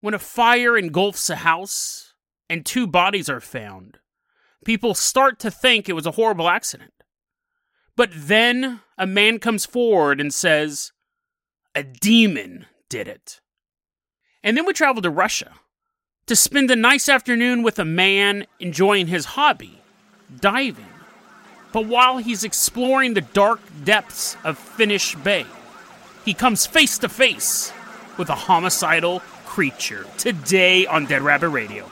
When a fire engulfs a house and two bodies are found, people start to think it was a horrible accident. But then a man comes forward and says, a demon did it. And then we travel to Russia to spend a nice afternoon with a man enjoying his hobby, diving. But while he's exploring the dark depths of Finnish Bay, he comes face to face with a homicidal creature today on Dead Rabbit Radio.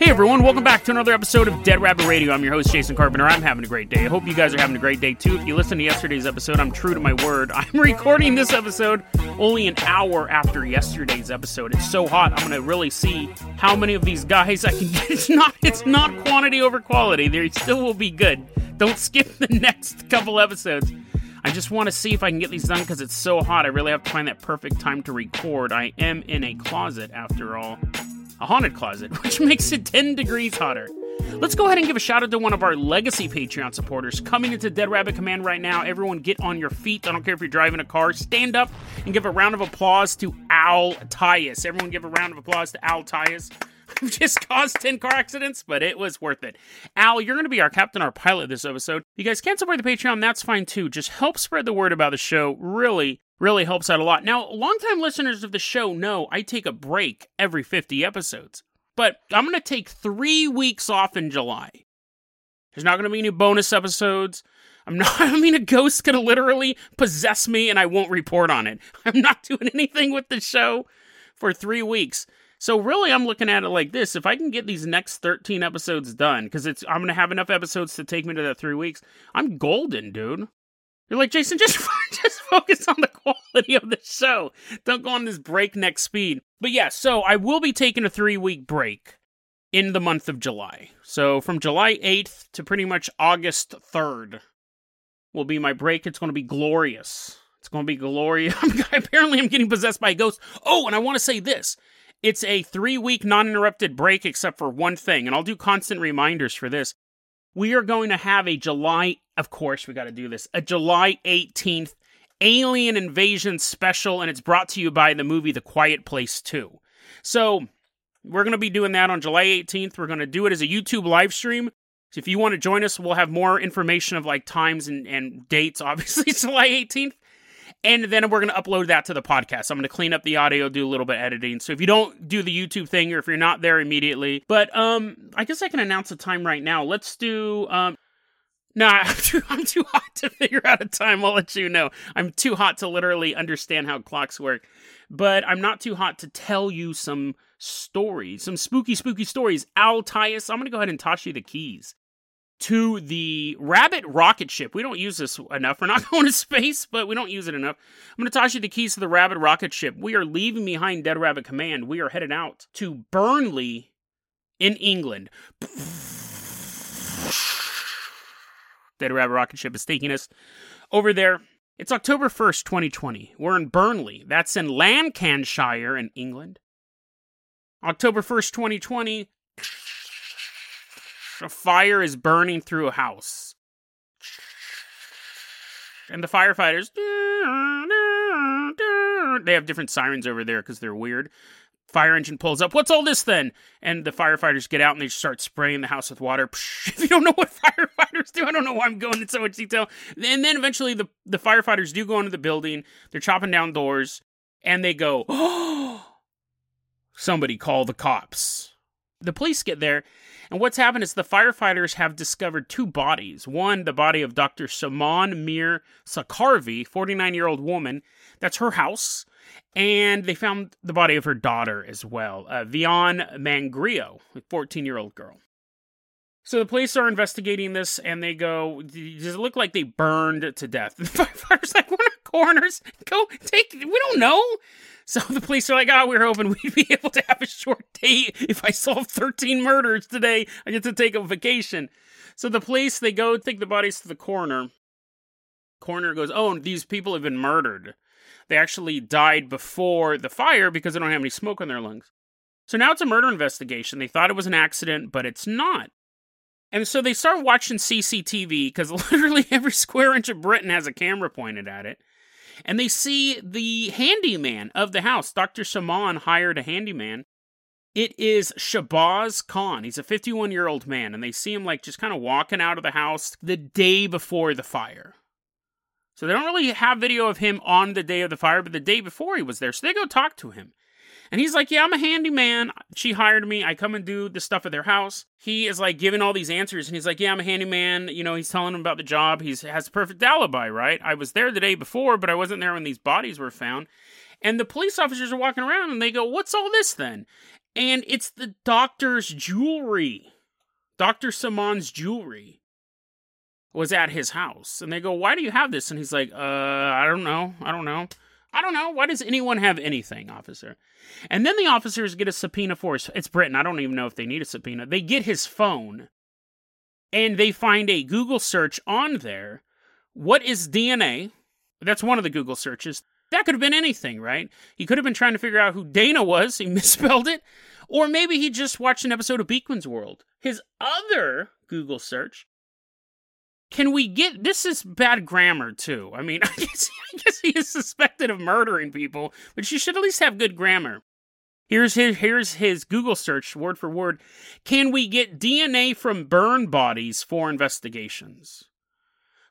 Hey everyone, welcome back to another episode of Dead Rabbit Radio. I'm your host, Jason Carpenter. I'm having a great day. I hope you guys are having a great day too. If you listened to yesterday's episode, I'm true to my word. I'm recording this episode only an hour after yesterday's episode. It's so hot, I'm gonna really see how many of these guys I can get. It's not it's not quantity over quality. They still will be good. Don't skip the next couple episodes. I just want to see if I can get these done because it's so hot. I really have to find that perfect time to record. I am in a closet after all a haunted closet, which makes it 10 degrees hotter. Let's go ahead and give a shout out to one of our legacy Patreon supporters coming into Dead Rabbit Command right now. Everyone get on your feet. I don't care if you're driving a car. Stand up and give a round of applause to Al Tyus. Everyone give a round of applause to Al Tyus. Just caused 10 car accidents, but it was worth it. Al, you're going to be our captain, our pilot this episode. You guys can't support the Patreon, that's fine too. Just help spread the word about the show. Really, really helps out a lot. Now, longtime listeners of the show know I take a break every 50 episodes, but I'm going to take three weeks off in July. There's not going to be any bonus episodes. I'm not, I mean, a ghost's going to literally possess me and I won't report on it. I'm not doing anything with the show for three weeks. So really, I'm looking at it like this: if I can get these next 13 episodes done, because it's I'm gonna have enough episodes to take me to that three weeks, I'm golden, dude. You're like Jason, just just focus on the quality of the show. Don't go on this breakneck speed. But yeah, so I will be taking a three week break in the month of July. So from July 8th to pretty much August 3rd will be my break. It's going to be glorious. It's going to be glorious. Apparently, I'm getting possessed by a ghost. Oh, and I want to say this. It's a three week non interrupted break, except for one thing, and I'll do constant reminders for this. We are going to have a July, of course, we got to do this, a July 18th Alien Invasion special, and it's brought to you by the movie The Quiet Place 2. So, we're going to be doing that on July 18th. We're going to do it as a YouTube live stream. So if you want to join us, we'll have more information of like times and, and dates, obviously, July 18th and then we're going to upload that to the podcast. I'm going to clean up the audio, do a little bit of editing. So if you don't do the YouTube thing or if you're not there immediately, but um, I guess I can announce a time right now. Let's do um. No, I'm too, I'm too hot to figure out a time. I'll let you know. I'm too hot to literally understand how clocks work, but I'm not too hot to tell you some stories, some spooky, spooky stories. Al Tyus, I'm going to go ahead and toss you the keys to the Rabbit rocket ship. We don't use this enough. We're not going to space, but we don't use it enough. I'm going to toss you the keys to the Rabbit rocket ship. We are leaving behind Dead Rabbit Command. We are headed out to Burnley in England. Dead Rabbit rocket ship is taking us over there. It's October 1st, 2020. We're in Burnley. That's in Lancashire in England. October 1st, 2020 a fire is burning through a house. And the firefighters, they have different sirens over there because they're weird. Fire engine pulls up. What's all this then? And the firefighters get out and they start spraying the house with water. If you don't know what firefighters do, I don't know why I'm going into so much detail. And then eventually the, the firefighters do go into the building. They're chopping down doors and they go, oh, somebody call the cops. The police get there and what's happened is the firefighters have discovered two bodies. One, the body of Dr. Saman Mir Sakarvi, 49 year old woman. That's her house. And they found the body of her daughter as well, uh, Vian Mangrio, a 14 year old girl. So the police are investigating this, and they go, "Does it look like they burned to death?" The firefighters like, "We're not coroners. Go take. We don't know." So the police are like, ah, "Oh, we are hoping we'd be able to have a short day. If I solve 13 murders today, I get to take a vacation." So the police they go take the bodies to the coroner. Coroner goes, "Oh, these people have been murdered. They actually died before the fire because they don't have any smoke in their lungs." So now it's a murder investigation. They thought it was an accident, but it's not. And so they start watching CCTV because literally every square inch of Britain has a camera pointed at it. And they see the handyman of the house. Dr. Saman hired a handyman. It is Shabazz Khan. He's a 51 year old man. And they see him like just kind of walking out of the house the day before the fire. So they don't really have video of him on the day of the fire, but the day before he was there. So they go talk to him. And he's like, Yeah, I'm a handyman. She hired me. I come and do the stuff at their house. He is like giving all these answers. And he's like, Yeah, I'm a handyman. You know, he's telling him about the job. He has a perfect alibi, right? I was there the day before, but I wasn't there when these bodies were found. And the police officers are walking around and they go, What's all this then? And it's the doctor's jewelry. Dr. Saman's jewelry was at his house. And they go, Why do you have this? And he's like, Uh, I don't know. I don't know. I don't know. Why does anyone have anything, officer? And then the officers get a subpoena for his. It's Britain. I don't even know if they need a subpoena. They get his phone and they find a Google search on there. What is DNA? That's one of the Google searches. That could have been anything, right? He could have been trying to figure out who Dana was. He misspelled it. Or maybe he just watched an episode of Beakman's World. His other Google search can we get this is bad grammar too. I mean, I guess, I guess he is suspected of murdering people, but you should at least have good grammar. Here's his here's his Google search word for word. Can we get DNA from burn bodies for investigations?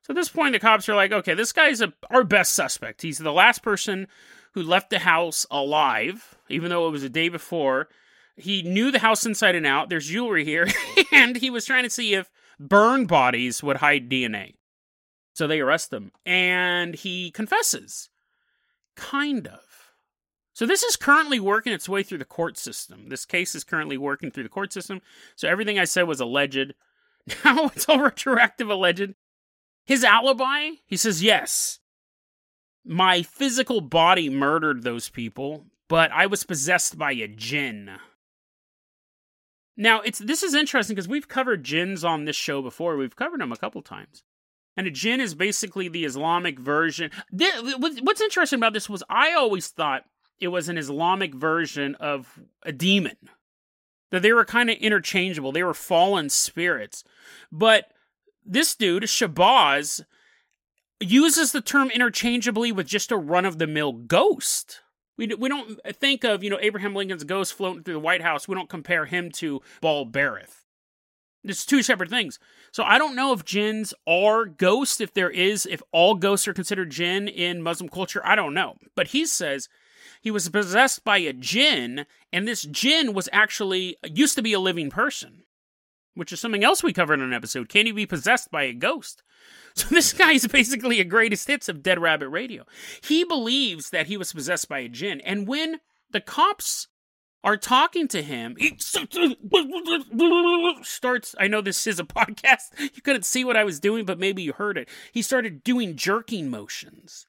So at this point, the cops are like, okay, this guy's a, our best suspect. He's the last person who left the house alive, even though it was a day before. He knew the house inside and out. There's jewelry here, and he was trying to see if burn bodies would hide DNA. So they arrest him, and he confesses. Kind of. So this is currently working its way through the court system. This case is currently working through the court system. So everything I said was alleged. Now it's all retroactive alleged. His alibi, he says, yes. My physical body murdered those people, but I was possessed by a jinn. Now, it's this is interesting because we've covered jinns on this show before. We've covered them a couple times. And a jinn is basically the Islamic version. What's interesting about this was I always thought it was an Islamic version of a demon. That they were kind of interchangeable. They were fallen spirits. But this dude, Shabazz, uses the term interchangeably with just a run of the mill ghost. We, we don't uh, think of, you know, Abraham Lincoln's ghost floating through the White House. We don't compare him to Ball Barrett. It's two separate things. So I don't know if jinns are ghosts, if there is, if all ghosts are considered jinn in Muslim culture. I don't know. But he says he was possessed by a jinn, and this jinn was actually used to be a living person, which is something else we covered in an episode. Can you be possessed by a ghost? So this guy is basically a greatest hits of Dead Rabbit Radio. He believes that he was possessed by a jinn, and when the cops are talking to him, he starts. I know this is a podcast. You couldn't see what I was doing, but maybe you heard it. He started doing jerking motions.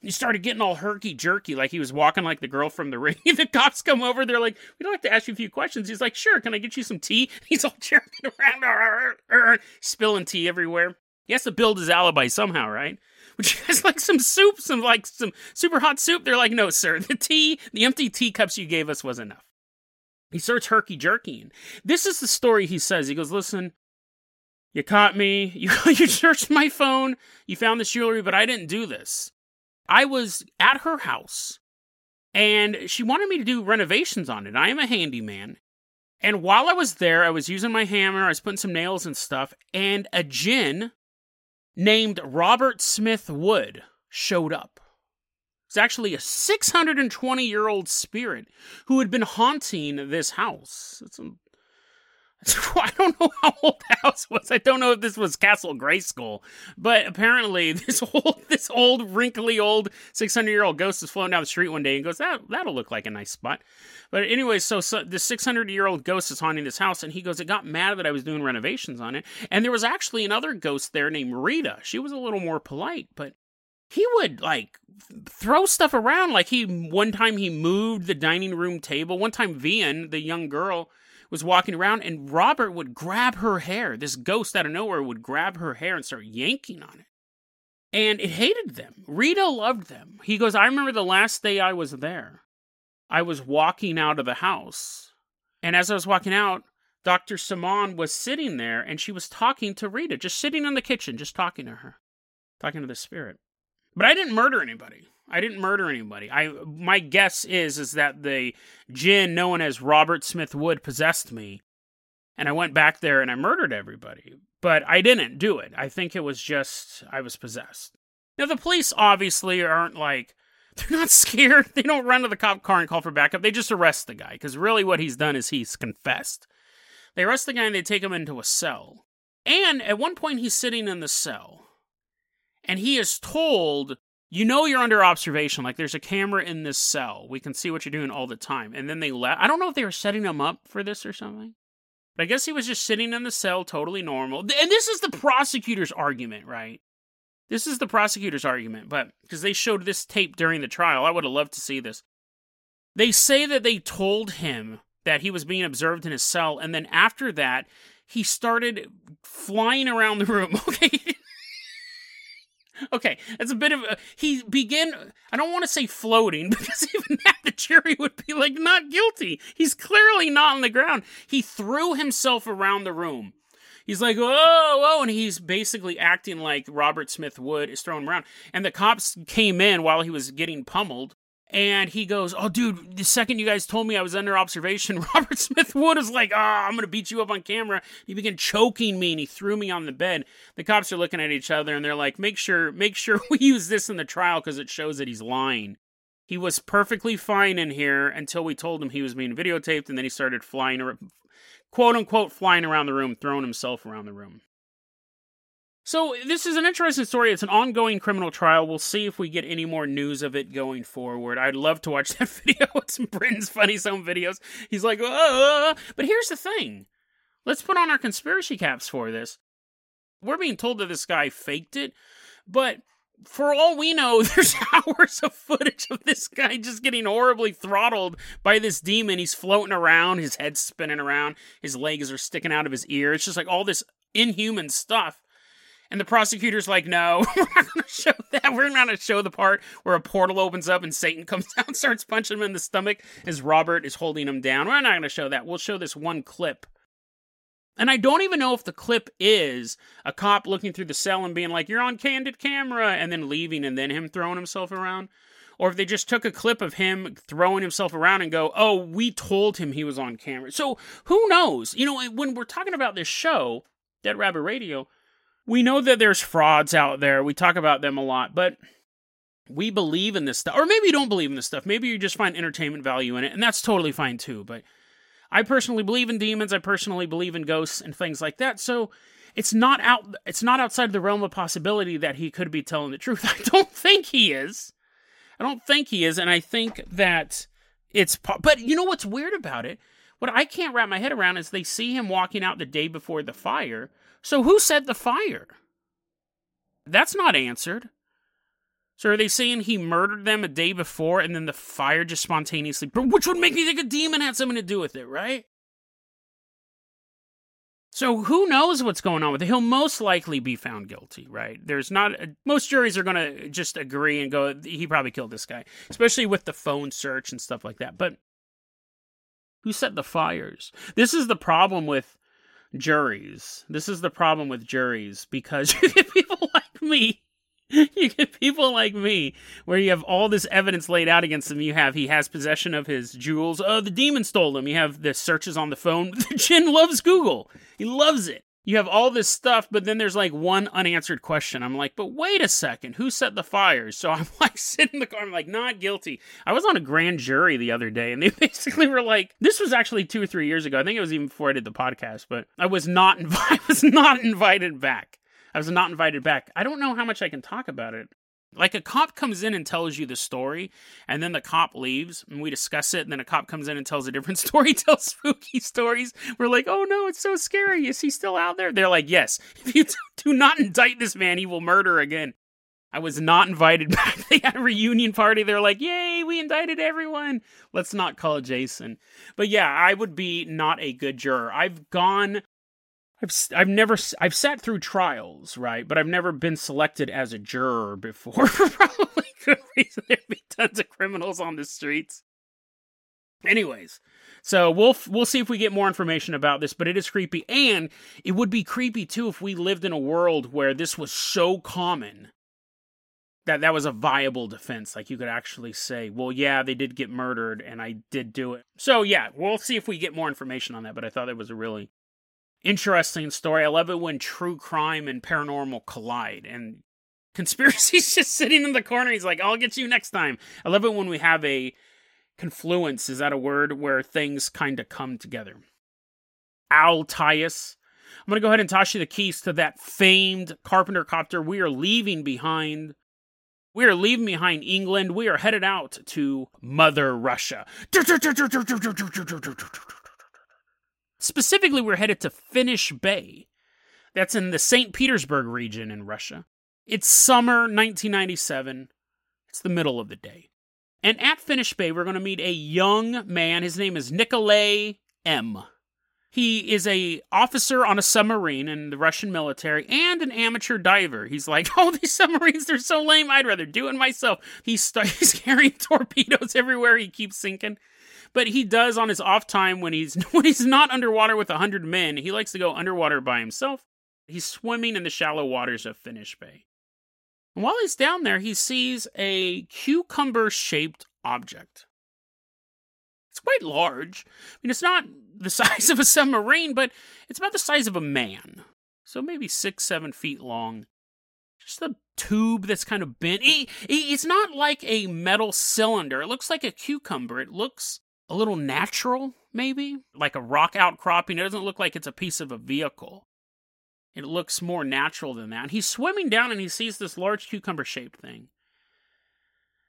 He started getting all herky jerky, like he was walking like the girl from the ring. the cops come over, they're like, "We'd like to ask you a few questions." He's like, "Sure, can I get you some tea?" He's all jerking around, spilling tea everywhere. He has to build his alibi somehow, right? Which has like some soup, some like some super hot soup. They're like, no, sir, the tea, the empty teacups you gave us was enough. He starts herky jerking. This is the story he says. He goes, listen, you caught me. You, you searched my phone. You found this jewelry, but I didn't do this. I was at her house and she wanted me to do renovations on it. I am a handyman. And while I was there, I was using my hammer, I was putting some nails and stuff, and a jinn named Robert Smith Wood showed up. It's actually a 620 year old spirit who had been haunting this house. It's a I don't know how old the house was. I don't know if this was Castle Greyskull, but apparently this old, this old, wrinkly, old 600 year old ghost is floating down the street one day and goes, "That that'll look like a nice spot." But anyway, so, so the 600 year old ghost is haunting this house, and he goes, "It got mad that I was doing renovations on it." And there was actually another ghost there named Rita. She was a little more polite, but he would like throw stuff around. Like he one time he moved the dining room table. One time, Vian, the young girl was walking around and Robert would grab her hair. This ghost out of nowhere would grab her hair and start yanking on it. And it hated them. Rita loved them. He goes, I remember the last day I was there. I was walking out of the house. And as I was walking out, Dr. Simon was sitting there and she was talking to Rita, just sitting in the kitchen, just talking to her, talking to the spirit. But I didn't murder anybody. I didn't murder anybody. I my guess is is that the jinn known as Robert Smith Wood possessed me, and I went back there and I murdered everybody. But I didn't do it. I think it was just I was possessed. Now the police obviously aren't like they're not scared. They don't run to the cop car and call for backup. They just arrest the guy because really what he's done is he's confessed. They arrest the guy and they take him into a cell. And at one point he's sitting in the cell and he is told you know you're under observation. Like there's a camera in this cell. We can see what you're doing all the time. And then they let. I don't know if they were setting him up for this or something. But I guess he was just sitting in the cell, totally normal. And this is the prosecutor's argument, right? This is the prosecutor's argument, but because they showed this tape during the trial, I would have loved to see this. They say that they told him that he was being observed in his cell, and then after that, he started flying around the room. Okay, Okay, that's a bit of a, he began. I don't want to say floating because even that the jury would be like not guilty. He's clearly not on the ground. He threw himself around the room. He's like, whoa, whoa, and he's basically acting like Robert Smith Wood is throwing him around. And the cops came in while he was getting pummeled, and he goes, Oh, dude, the second you guys told me I was under observation, Robert Smith Wood is like, oh, I'm going to beat you up on camera. He began choking me and he threw me on the bed. The cops are looking at each other and they're like, Make sure, make sure we use this in the trial because it shows that he's lying. He was perfectly fine in here until we told him he was being videotaped and then he started flying, quote unquote, flying around the room, throwing himself around the room. So this is an interesting story. It's an ongoing criminal trial. We'll see if we get any more news of it going forward. I'd love to watch that video. It's Britain's funny home videos. He's like, but here's the thing. Let's put on our conspiracy caps for this. We're being told that this guy faked it, but for all we know, there's hours of footage of this guy just getting horribly throttled by this demon. He's floating around, his head's spinning around, his legs are sticking out of his ear. It's just like all this inhuman stuff. And the prosecutor's like, no, we're not going to show that. We're not going to show the part where a portal opens up and Satan comes down starts punching him in the stomach as Robert is holding him down. We're not going to show that. We'll show this one clip. And I don't even know if the clip is a cop looking through the cell and being like, you're on candid camera, and then leaving and then him throwing himself around. Or if they just took a clip of him throwing himself around and go, oh, we told him he was on camera. So who knows? You know, when we're talking about this show, Dead Rabbit Radio, we know that there's frauds out there. We talk about them a lot, but we believe in this stuff. Or maybe you don't believe in this stuff. Maybe you just find entertainment value in it, and that's totally fine too. But I personally believe in demons. I personally believe in ghosts and things like that. So it's not out it's not outside the realm of possibility that he could be telling the truth. I don't think he is. I don't think he is, and I think that it's but you know what's weird about it? What I can't wrap my head around is they see him walking out the day before the fire so who set the fire? That's not answered. So are they saying he murdered them a day before and then the fire just spontaneously, which would make me think a demon had something to do with it, right? So who knows what's going on with it? He'll most likely be found guilty, right? There's not most juries are going to just agree and go he probably killed this guy, especially with the phone search and stuff like that. But who set the fires? This is the problem with juries. This is the problem with juries because you get people like me. You get people like me where you have all this evidence laid out against him. You have he has possession of his jewels. Oh, the demon stole them. You have the searches on the phone. The jinn loves Google. He loves it. You have all this stuff, but then there's like one unanswered question. I'm like, but wait a second, who set the fires? So I'm like sitting in the car, I'm like, not guilty. I was on a grand jury the other day, and they basically were like, this was actually two or three years ago. I think it was even before I did the podcast, but I was not inv- I was not invited back. I was not invited back. I don't know how much I can talk about it. Like a cop comes in and tells you the story, and then the cop leaves, and we discuss it, and then a cop comes in and tells a different story, tells spooky stories. We're like, oh no, it's so scary. Is he still out there? They're like, yes. If you do not indict this man, he will murder again. I was not invited back. They had a reunion party. They're like, yay, we indicted everyone. Let's not call Jason. But yeah, I would be not a good juror. I've gone I've I've never I've sat through trials, right? But I've never been selected as a juror before. Probably good reason there'd be tons of criminals on the streets. Anyways, so we'll we'll see if we get more information about this, but it is creepy, and it would be creepy too if we lived in a world where this was so common that that was a viable defense. Like you could actually say, "Well, yeah, they did get murdered, and I did do it." So yeah, we'll see if we get more information on that. But I thought it was a really interesting story. I love it when true crime and paranormal collide and conspiracy's just sitting in the corner. He's like, I'll get you next time. I love it when we have a confluence. Is that a word where things kind of come together? Altius. I'm going to go ahead and toss you the keys to that famed Carpenter copter we are leaving behind. We are leaving behind England. We are headed out to Mother Russia. Specifically, we're headed to Finnish Bay. That's in the St. Petersburg region in Russia. It's summer 1997. It's the middle of the day. And at Finnish Bay, we're going to meet a young man. His name is Nikolay M. He is a officer on a submarine in the Russian military and an amateur diver. He's like, "Oh, these submarines they're so lame. I'd rather do it myself." He's, st- he's carrying torpedoes everywhere. He keeps sinking. But he does on his off time when he's when he's not underwater with a hundred men. He likes to go underwater by himself. He's swimming in the shallow waters of Finnish Bay. And while he's down there, he sees a cucumber-shaped object. It's quite large. I mean, it's not the size of a submarine, but it's about the size of a man. So maybe six, seven feet long. Just a tube that's kind of bent. it's not like a metal cylinder. It looks like a cucumber. It looks a little natural, maybe, like a rock outcropping. It doesn't look like it's a piece of a vehicle. It looks more natural than that. And he's swimming down and he sees this large cucumber shaped thing.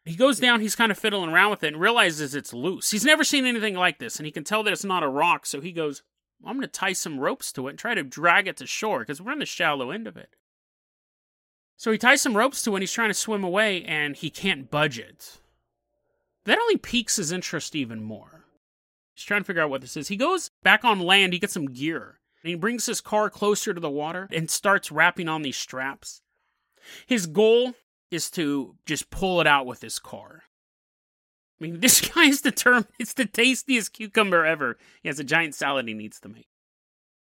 He goes down, he's kind of fiddling around with it and realizes it's loose. He's never seen anything like this, and he can tell that it's not a rock, so he goes, I'm going to tie some ropes to it and try to drag it to shore because we're in the shallow end of it. So he ties some ropes to it and he's trying to swim away, and he can't budge it. That only piques his interest even more. He's trying to figure out what this is. He goes back on land, he gets some gear, and he brings his car closer to the water and starts wrapping on these straps. His goal is to just pull it out with his car. I mean, this guy is determined. It's the tastiest cucumber ever. He has a giant salad he needs to make.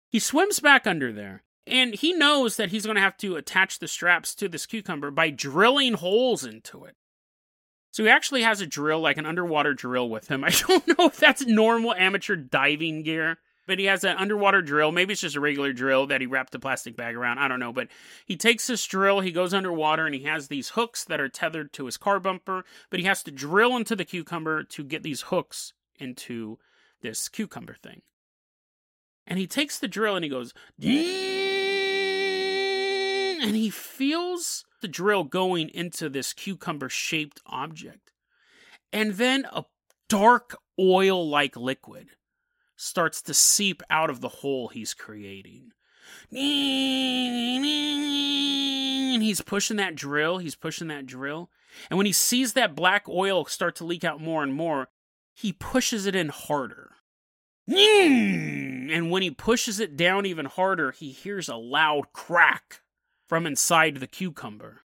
He swims back under there, and he knows that he's going to have to attach the straps to this cucumber by drilling holes into it. So he actually has a drill, like an underwater drill with him. I don't know if that's normal amateur diving gear, but he has an underwater drill. Maybe it's just a regular drill that he wrapped a plastic bag around. I don't know. But he takes this drill, he goes underwater, and he has these hooks that are tethered to his car bumper. But he has to drill into the cucumber to get these hooks into this cucumber thing. And he takes the drill and he goes, and he feels the drill going into this cucumber shaped object. And then a dark oil like liquid starts to seep out of the hole he's creating. And he's pushing that drill, he's pushing that drill. And when he sees that black oil start to leak out more and more, he pushes it in harder. And when he pushes it down even harder, he hears a loud crack from inside the cucumber.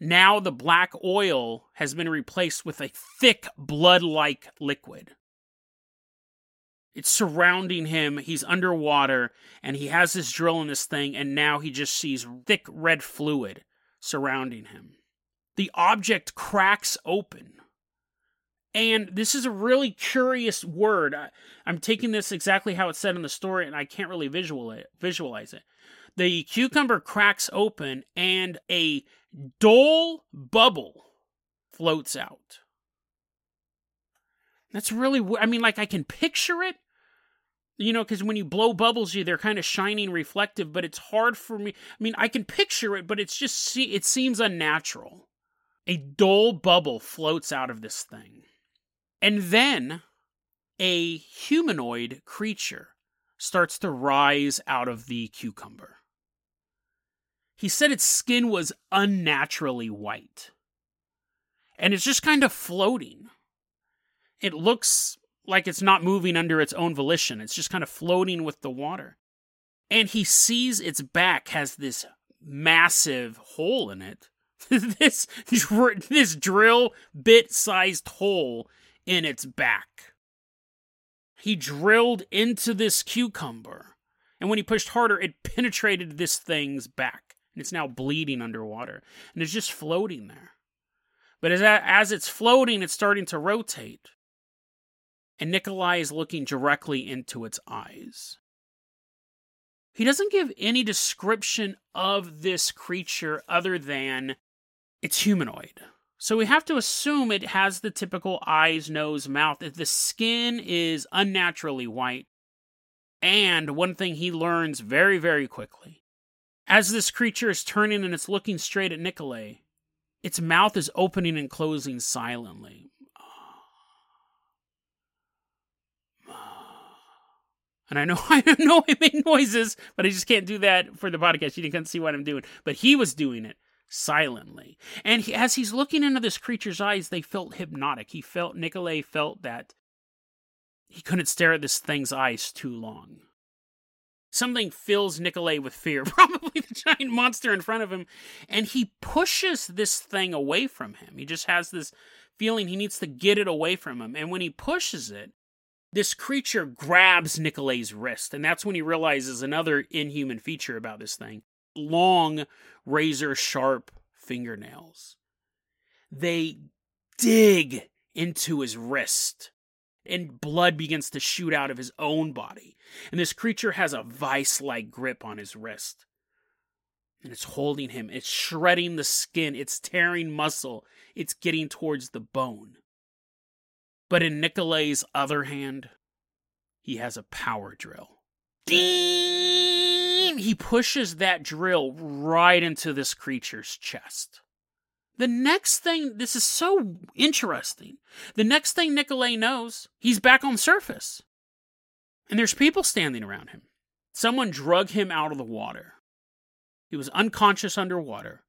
Now the black oil has been replaced with a thick blood like liquid. It's surrounding him. He's underwater and he has this drill in this thing, and now he just sees thick red fluid surrounding him. The object cracks open And this is a really curious word. I, am taking this exactly how it's said in the story, and I can't really visual it, visualize it. The cucumber cracks open, and a dull bubble floats out. That's really, I mean, like I can picture it, you know, because when you blow bubbles, you they're kind of shining, reflective, but it's hard for me. I mean, I can picture it, but it's just see, it seems unnatural. A dull bubble floats out of this thing, and then a humanoid creature starts to rise out of the cucumber. He said its skin was unnaturally white. And it's just kind of floating. It looks like it's not moving under its own volition. It's just kind of floating with the water. And he sees its back has this massive hole in it. this this drill bit sized hole in its back. He drilled into this cucumber, and when he pushed harder, it penetrated this thing's back, and it's now bleeding underwater, and it's just floating there. But as, as it's floating, it's starting to rotate and Nikolai is looking directly into its eyes. He doesn't give any description of this creature other than it's humanoid. So we have to assume it has the typical eyes, nose, mouth. The skin is unnaturally white. And one thing he learns very, very quickly as this creature is turning and it's looking straight at Nikolai, its mouth is opening and closing silently. And I know I know I made noises, but I just can't do that for the podcast. You can't see what I'm doing. But he was doing it silently. And he, as he's looking into this creature's eyes, they felt hypnotic. He felt Nikolai felt that he couldn't stare at this thing's eyes too long. Something fills Nikolai with fear, probably the giant monster in front of him, and he pushes this thing away from him. He just has this feeling he needs to get it away from him. And when he pushes it, this creature grabs Nikolai's wrist, and that's when he realizes another inhuman feature about this thing long, razor sharp fingernails. They dig into his wrist, and blood begins to shoot out of his own body. And this creature has a vice like grip on his wrist. And it's holding him, it's shredding the skin, it's tearing muscle, it's getting towards the bone. But in Nikolai's other hand, he has a power drill. Ding! He pushes that drill right into this creature's chest. The next thing, this is so interesting. The next thing Nikolai knows, he's back on surface. And there's people standing around him. Someone drug him out of the water. He was unconscious underwater.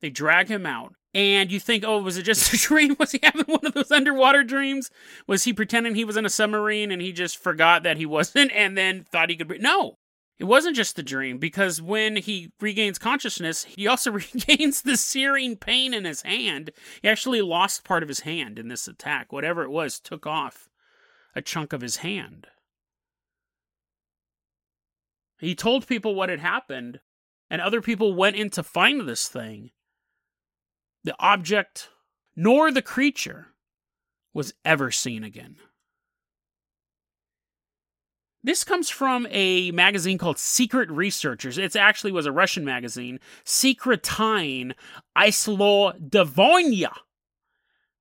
They drag him out, and you think, oh, was it just a dream? Was he having one of those underwater dreams? Was he pretending he was in a submarine and he just forgot that he wasn't and then thought he could breathe? No, it wasn't just a dream because when he regains consciousness, he also regains the searing pain in his hand. He actually lost part of his hand in this attack. Whatever it was took off a chunk of his hand. He told people what had happened, and other people went in to find this thing the object nor the creature was ever seen again. This comes from a magazine called Secret Researchers. It actually was a Russian magazine, Secretine Islo Devonia,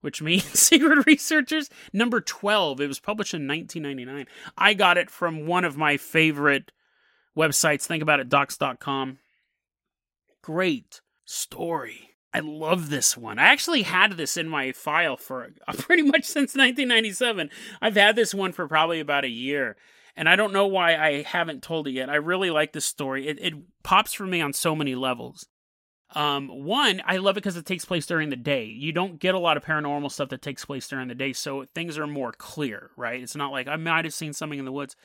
which means Secret Researchers number 12. It was published in 1999. I got it from one of my favorite websites, Think about it, docs.com. Great story. I love this one. I actually had this in my file for pretty much since 1997. I've had this one for probably about a year and I don't know why I haven't told it yet. I really like this story. It, it pops for me on so many levels. Um, one, I love it because it takes place during the day. You don't get a lot of paranormal stuff that takes place during the day, so things are more clear, right? It's not like I might have seen something in the woods.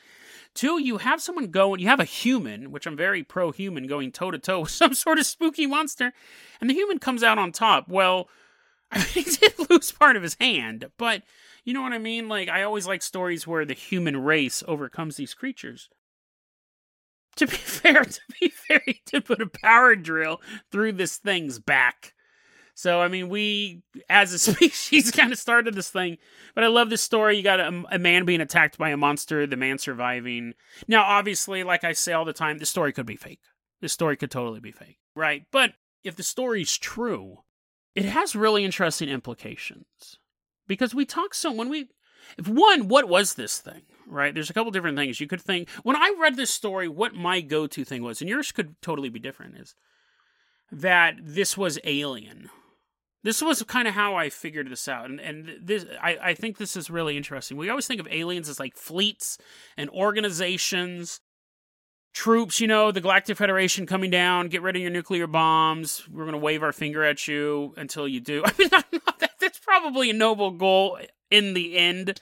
Two, you have someone going, you have a human, which I'm very pro human, going toe to toe with some sort of spooky monster, and the human comes out on top. Well, I mean, he did lose part of his hand, but you know what I mean? Like, I always like stories where the human race overcomes these creatures. To be fair, to be fair, he did put a power drill through this thing's back. So, I mean, we as a species kind of started this thing. But I love this story. You got a, a, man being attacked by a monster, the man surviving. Now, obviously, like I say all the time, the story could be fake. The story could totally be fake, right? But if the story's true, it has really interesting implications. Because we talk so when we if one, what was this thing? Right? There's a couple different things you could think. When I read this story, what my go-to thing was, and yours could totally be different, is that this was alien. This was kind of how I figured this out, and and this I, I think this is really interesting. We always think of aliens as like fleets and organizations troops, you know, the Galactic Federation coming down, get rid of your nuclear bombs. We're going to wave our finger at you until you do. I mean, that's probably a noble goal in the end.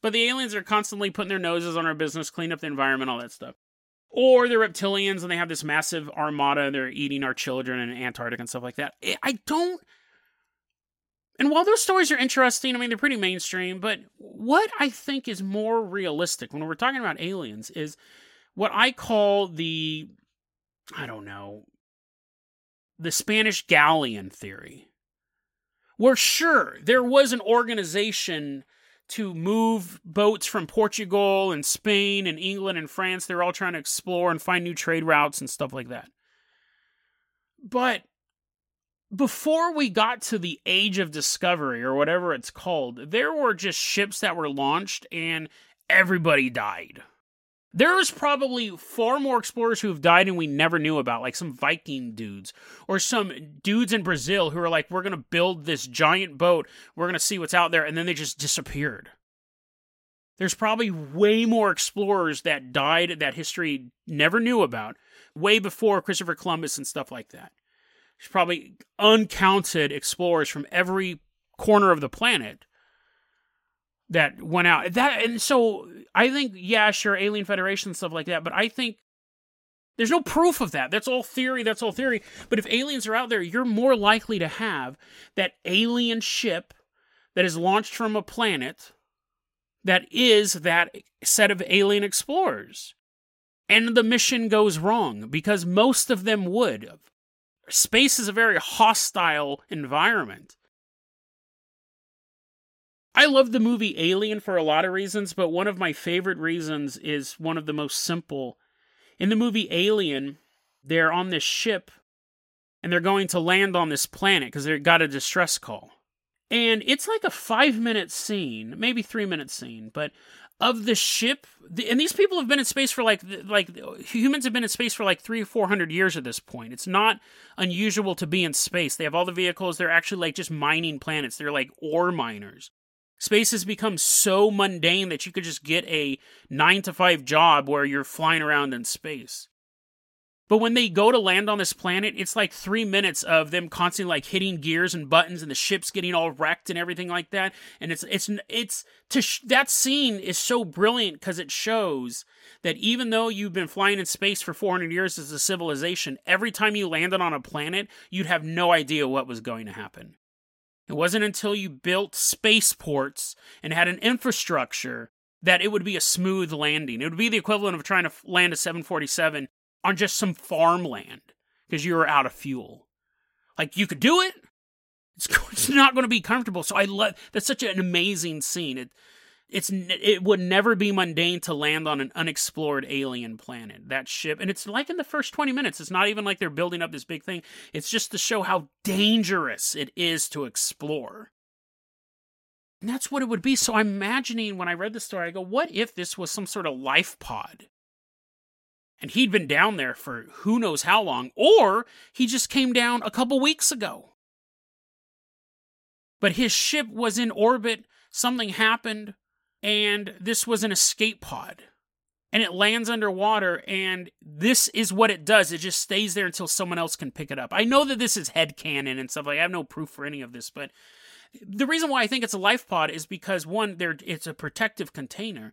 But the aliens are constantly putting their noses on our business, clean up the environment, all that stuff. Or they're reptilians and they have this massive armada. And they're eating our children in Antarctica and stuff like that. I don't. And while those stories are interesting, I mean, they're pretty mainstream, but what I think is more realistic when we're talking about aliens is what I call the, I don't know, the Spanish galleon theory. Where sure, there was an organization to move boats from Portugal and Spain and England and France. They're all trying to explore and find new trade routes and stuff like that. But before we got to the age of discovery or whatever it's called, there were just ships that were launched and everybody died. There was probably far more explorers who have died and we never knew about, like some Viking dudes or some dudes in Brazil who are like, we're going to build this giant boat, we're going to see what's out there, and then they just disappeared. There's probably way more explorers that died that history never knew about, way before Christopher Columbus and stuff like that. There's probably uncounted explorers from every corner of the planet that went out. That and so I think yeah, sure, Alien Federation stuff like that, but I think there's no proof of that. That's all theory. That's all theory. But if aliens are out there, you're more likely to have that alien ship that is launched from a planet that is that set of alien explorers. And the mission goes wrong because most of them would. Space is a very hostile environment. I love the movie Alien for a lot of reasons, but one of my favorite reasons is one of the most simple. In the movie Alien, they're on this ship and they're going to land on this planet because they got a distress call. And it's like a five minute scene, maybe three minute scene, but of the ship. And these people have been in space for like like humans have been in space for like three or four hundred years at this point. It's not unusual to be in space. They have all the vehicles. They're actually like just mining planets. They're like ore miners. Space has become so mundane that you could just get a nine to five job where you're flying around in space. But when they go to land on this planet, it's like three minutes of them constantly like hitting gears and buttons, and the ship's getting all wrecked and everything like that. And it's it's it's to sh- that scene is so brilliant because it shows that even though you've been flying in space for 400 years as a civilization, every time you landed on a planet, you'd have no idea what was going to happen. It wasn't until you built spaceports and had an infrastructure that it would be a smooth landing. It would be the equivalent of trying to land a 747 on just some farmland because you were out of fuel. Like you could do it. It's, it's not going to be comfortable. So I love that's such an amazing scene. It it's it would never be mundane to land on an unexplored alien planet. That ship, and it's like in the first twenty minutes. It's not even like they're building up this big thing. It's just to show how dangerous it is to explore. And that's what it would be. So I'm imagining when I read the story, I go, what if this was some sort of life pod? And he'd been down there for who knows how long, or he just came down a couple weeks ago. But his ship was in orbit, something happened, and this was an escape pod. And it lands underwater, and this is what it does. It just stays there until someone else can pick it up. I know that this is head canon and stuff like I have no proof for any of this, but the reason why I think it's a life pod is because one, there it's a protective container,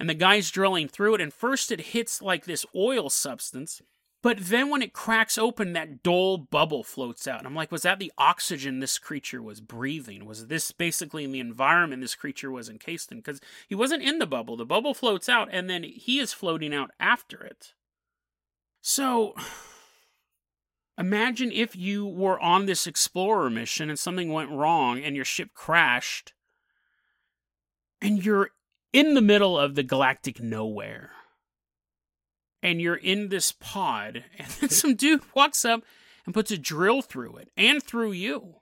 and the guy's drilling through it, and first it hits like this oil substance, but then when it cracks open, that dull bubble floats out. And I'm like, was that the oxygen this creature was breathing? Was this basically in the environment this creature was encased in? Because he wasn't in the bubble. The bubble floats out, and then he is floating out after it. So, Imagine if you were on this explorer mission and something went wrong and your ship crashed and you're in the middle of the galactic nowhere. And you're in this pod, and then some dude walks up and puts a drill through it and through you.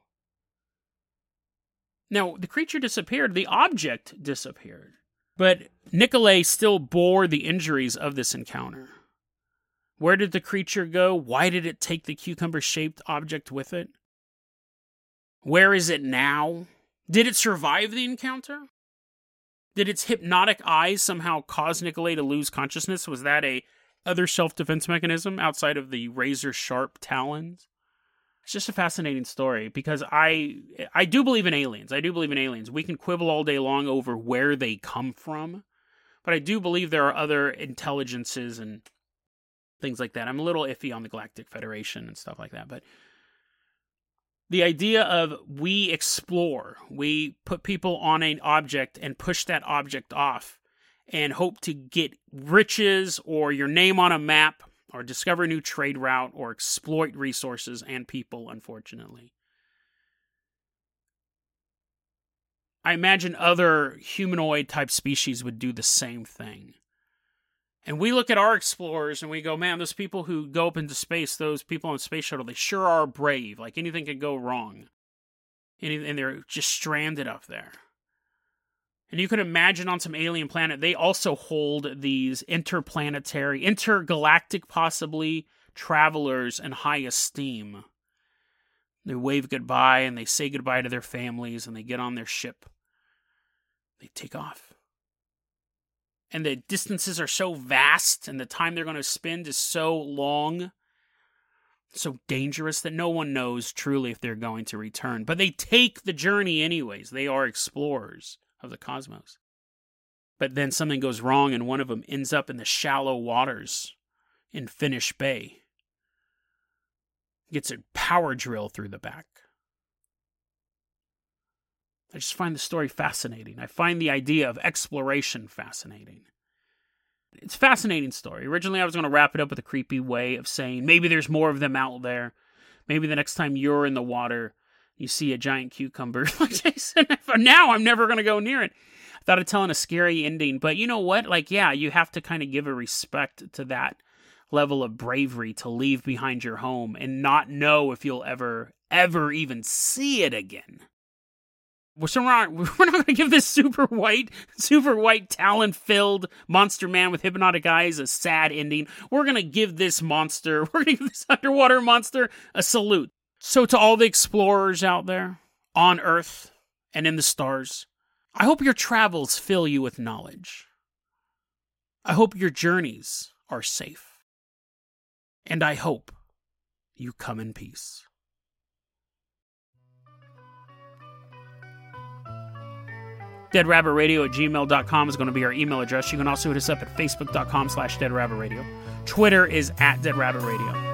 Now, the creature disappeared, the object disappeared, but Nicolay still bore the injuries of this encounter. Where did the creature go? Why did it take the cucumber shaped object with it? Where is it now? Did it survive the encounter? Did its hypnotic eyes somehow cause Nicolay to lose consciousness? Was that a other self defense mechanism outside of the razor sharp talons? It's just a fascinating story because I I do believe in aliens. I do believe in aliens. We can quibble all day long over where they come from, but I do believe there are other intelligences and things like that. I'm a little iffy on the Galactic Federation and stuff like that, but the idea of we explore, we put people on an object and push that object off and hope to get riches or your name on a map or discover a new trade route or exploit resources and people, unfortunately. I imagine other humanoid type species would do the same thing. And we look at our explorers and we go, man, those people who go up into space, those people on space shuttle, they sure are brave. Like anything could go wrong. And they're just stranded up there. And you can imagine on some alien planet, they also hold these interplanetary, intergalactic, possibly, travelers in high esteem. They wave goodbye and they say goodbye to their families and they get on their ship. They take off and the distances are so vast and the time they're going to spend is so long so dangerous that no one knows truly if they're going to return but they take the journey anyways they are explorers of the cosmos but then something goes wrong and one of them ends up in the shallow waters in Finnish Bay gets a power drill through the back I just find the story fascinating. I find the idea of exploration fascinating. It's a fascinating story. Originally, I was going to wrap it up with a creepy way of saying maybe there's more of them out there. Maybe the next time you're in the water, you see a giant cucumber. Jason, now I'm never going to go near it. I thought of telling a scary ending, but you know what? Like, yeah, you have to kind of give a respect to that level of bravery to leave behind your home and not know if you'll ever, ever even see it again. We're not, we're not going to give this super white, super white, talent filled monster man with hypnotic eyes a sad ending. We're going to give this monster, we're going to give this underwater monster a salute. So, to all the explorers out there on Earth and in the stars, I hope your travels fill you with knowledge. I hope your journeys are safe. And I hope you come in peace. deadrabbitradio at gmail.com is going to be our email address. You can also hit us up at facebook.com slash deadrabbitradio. Twitter is at deadrabbitradio.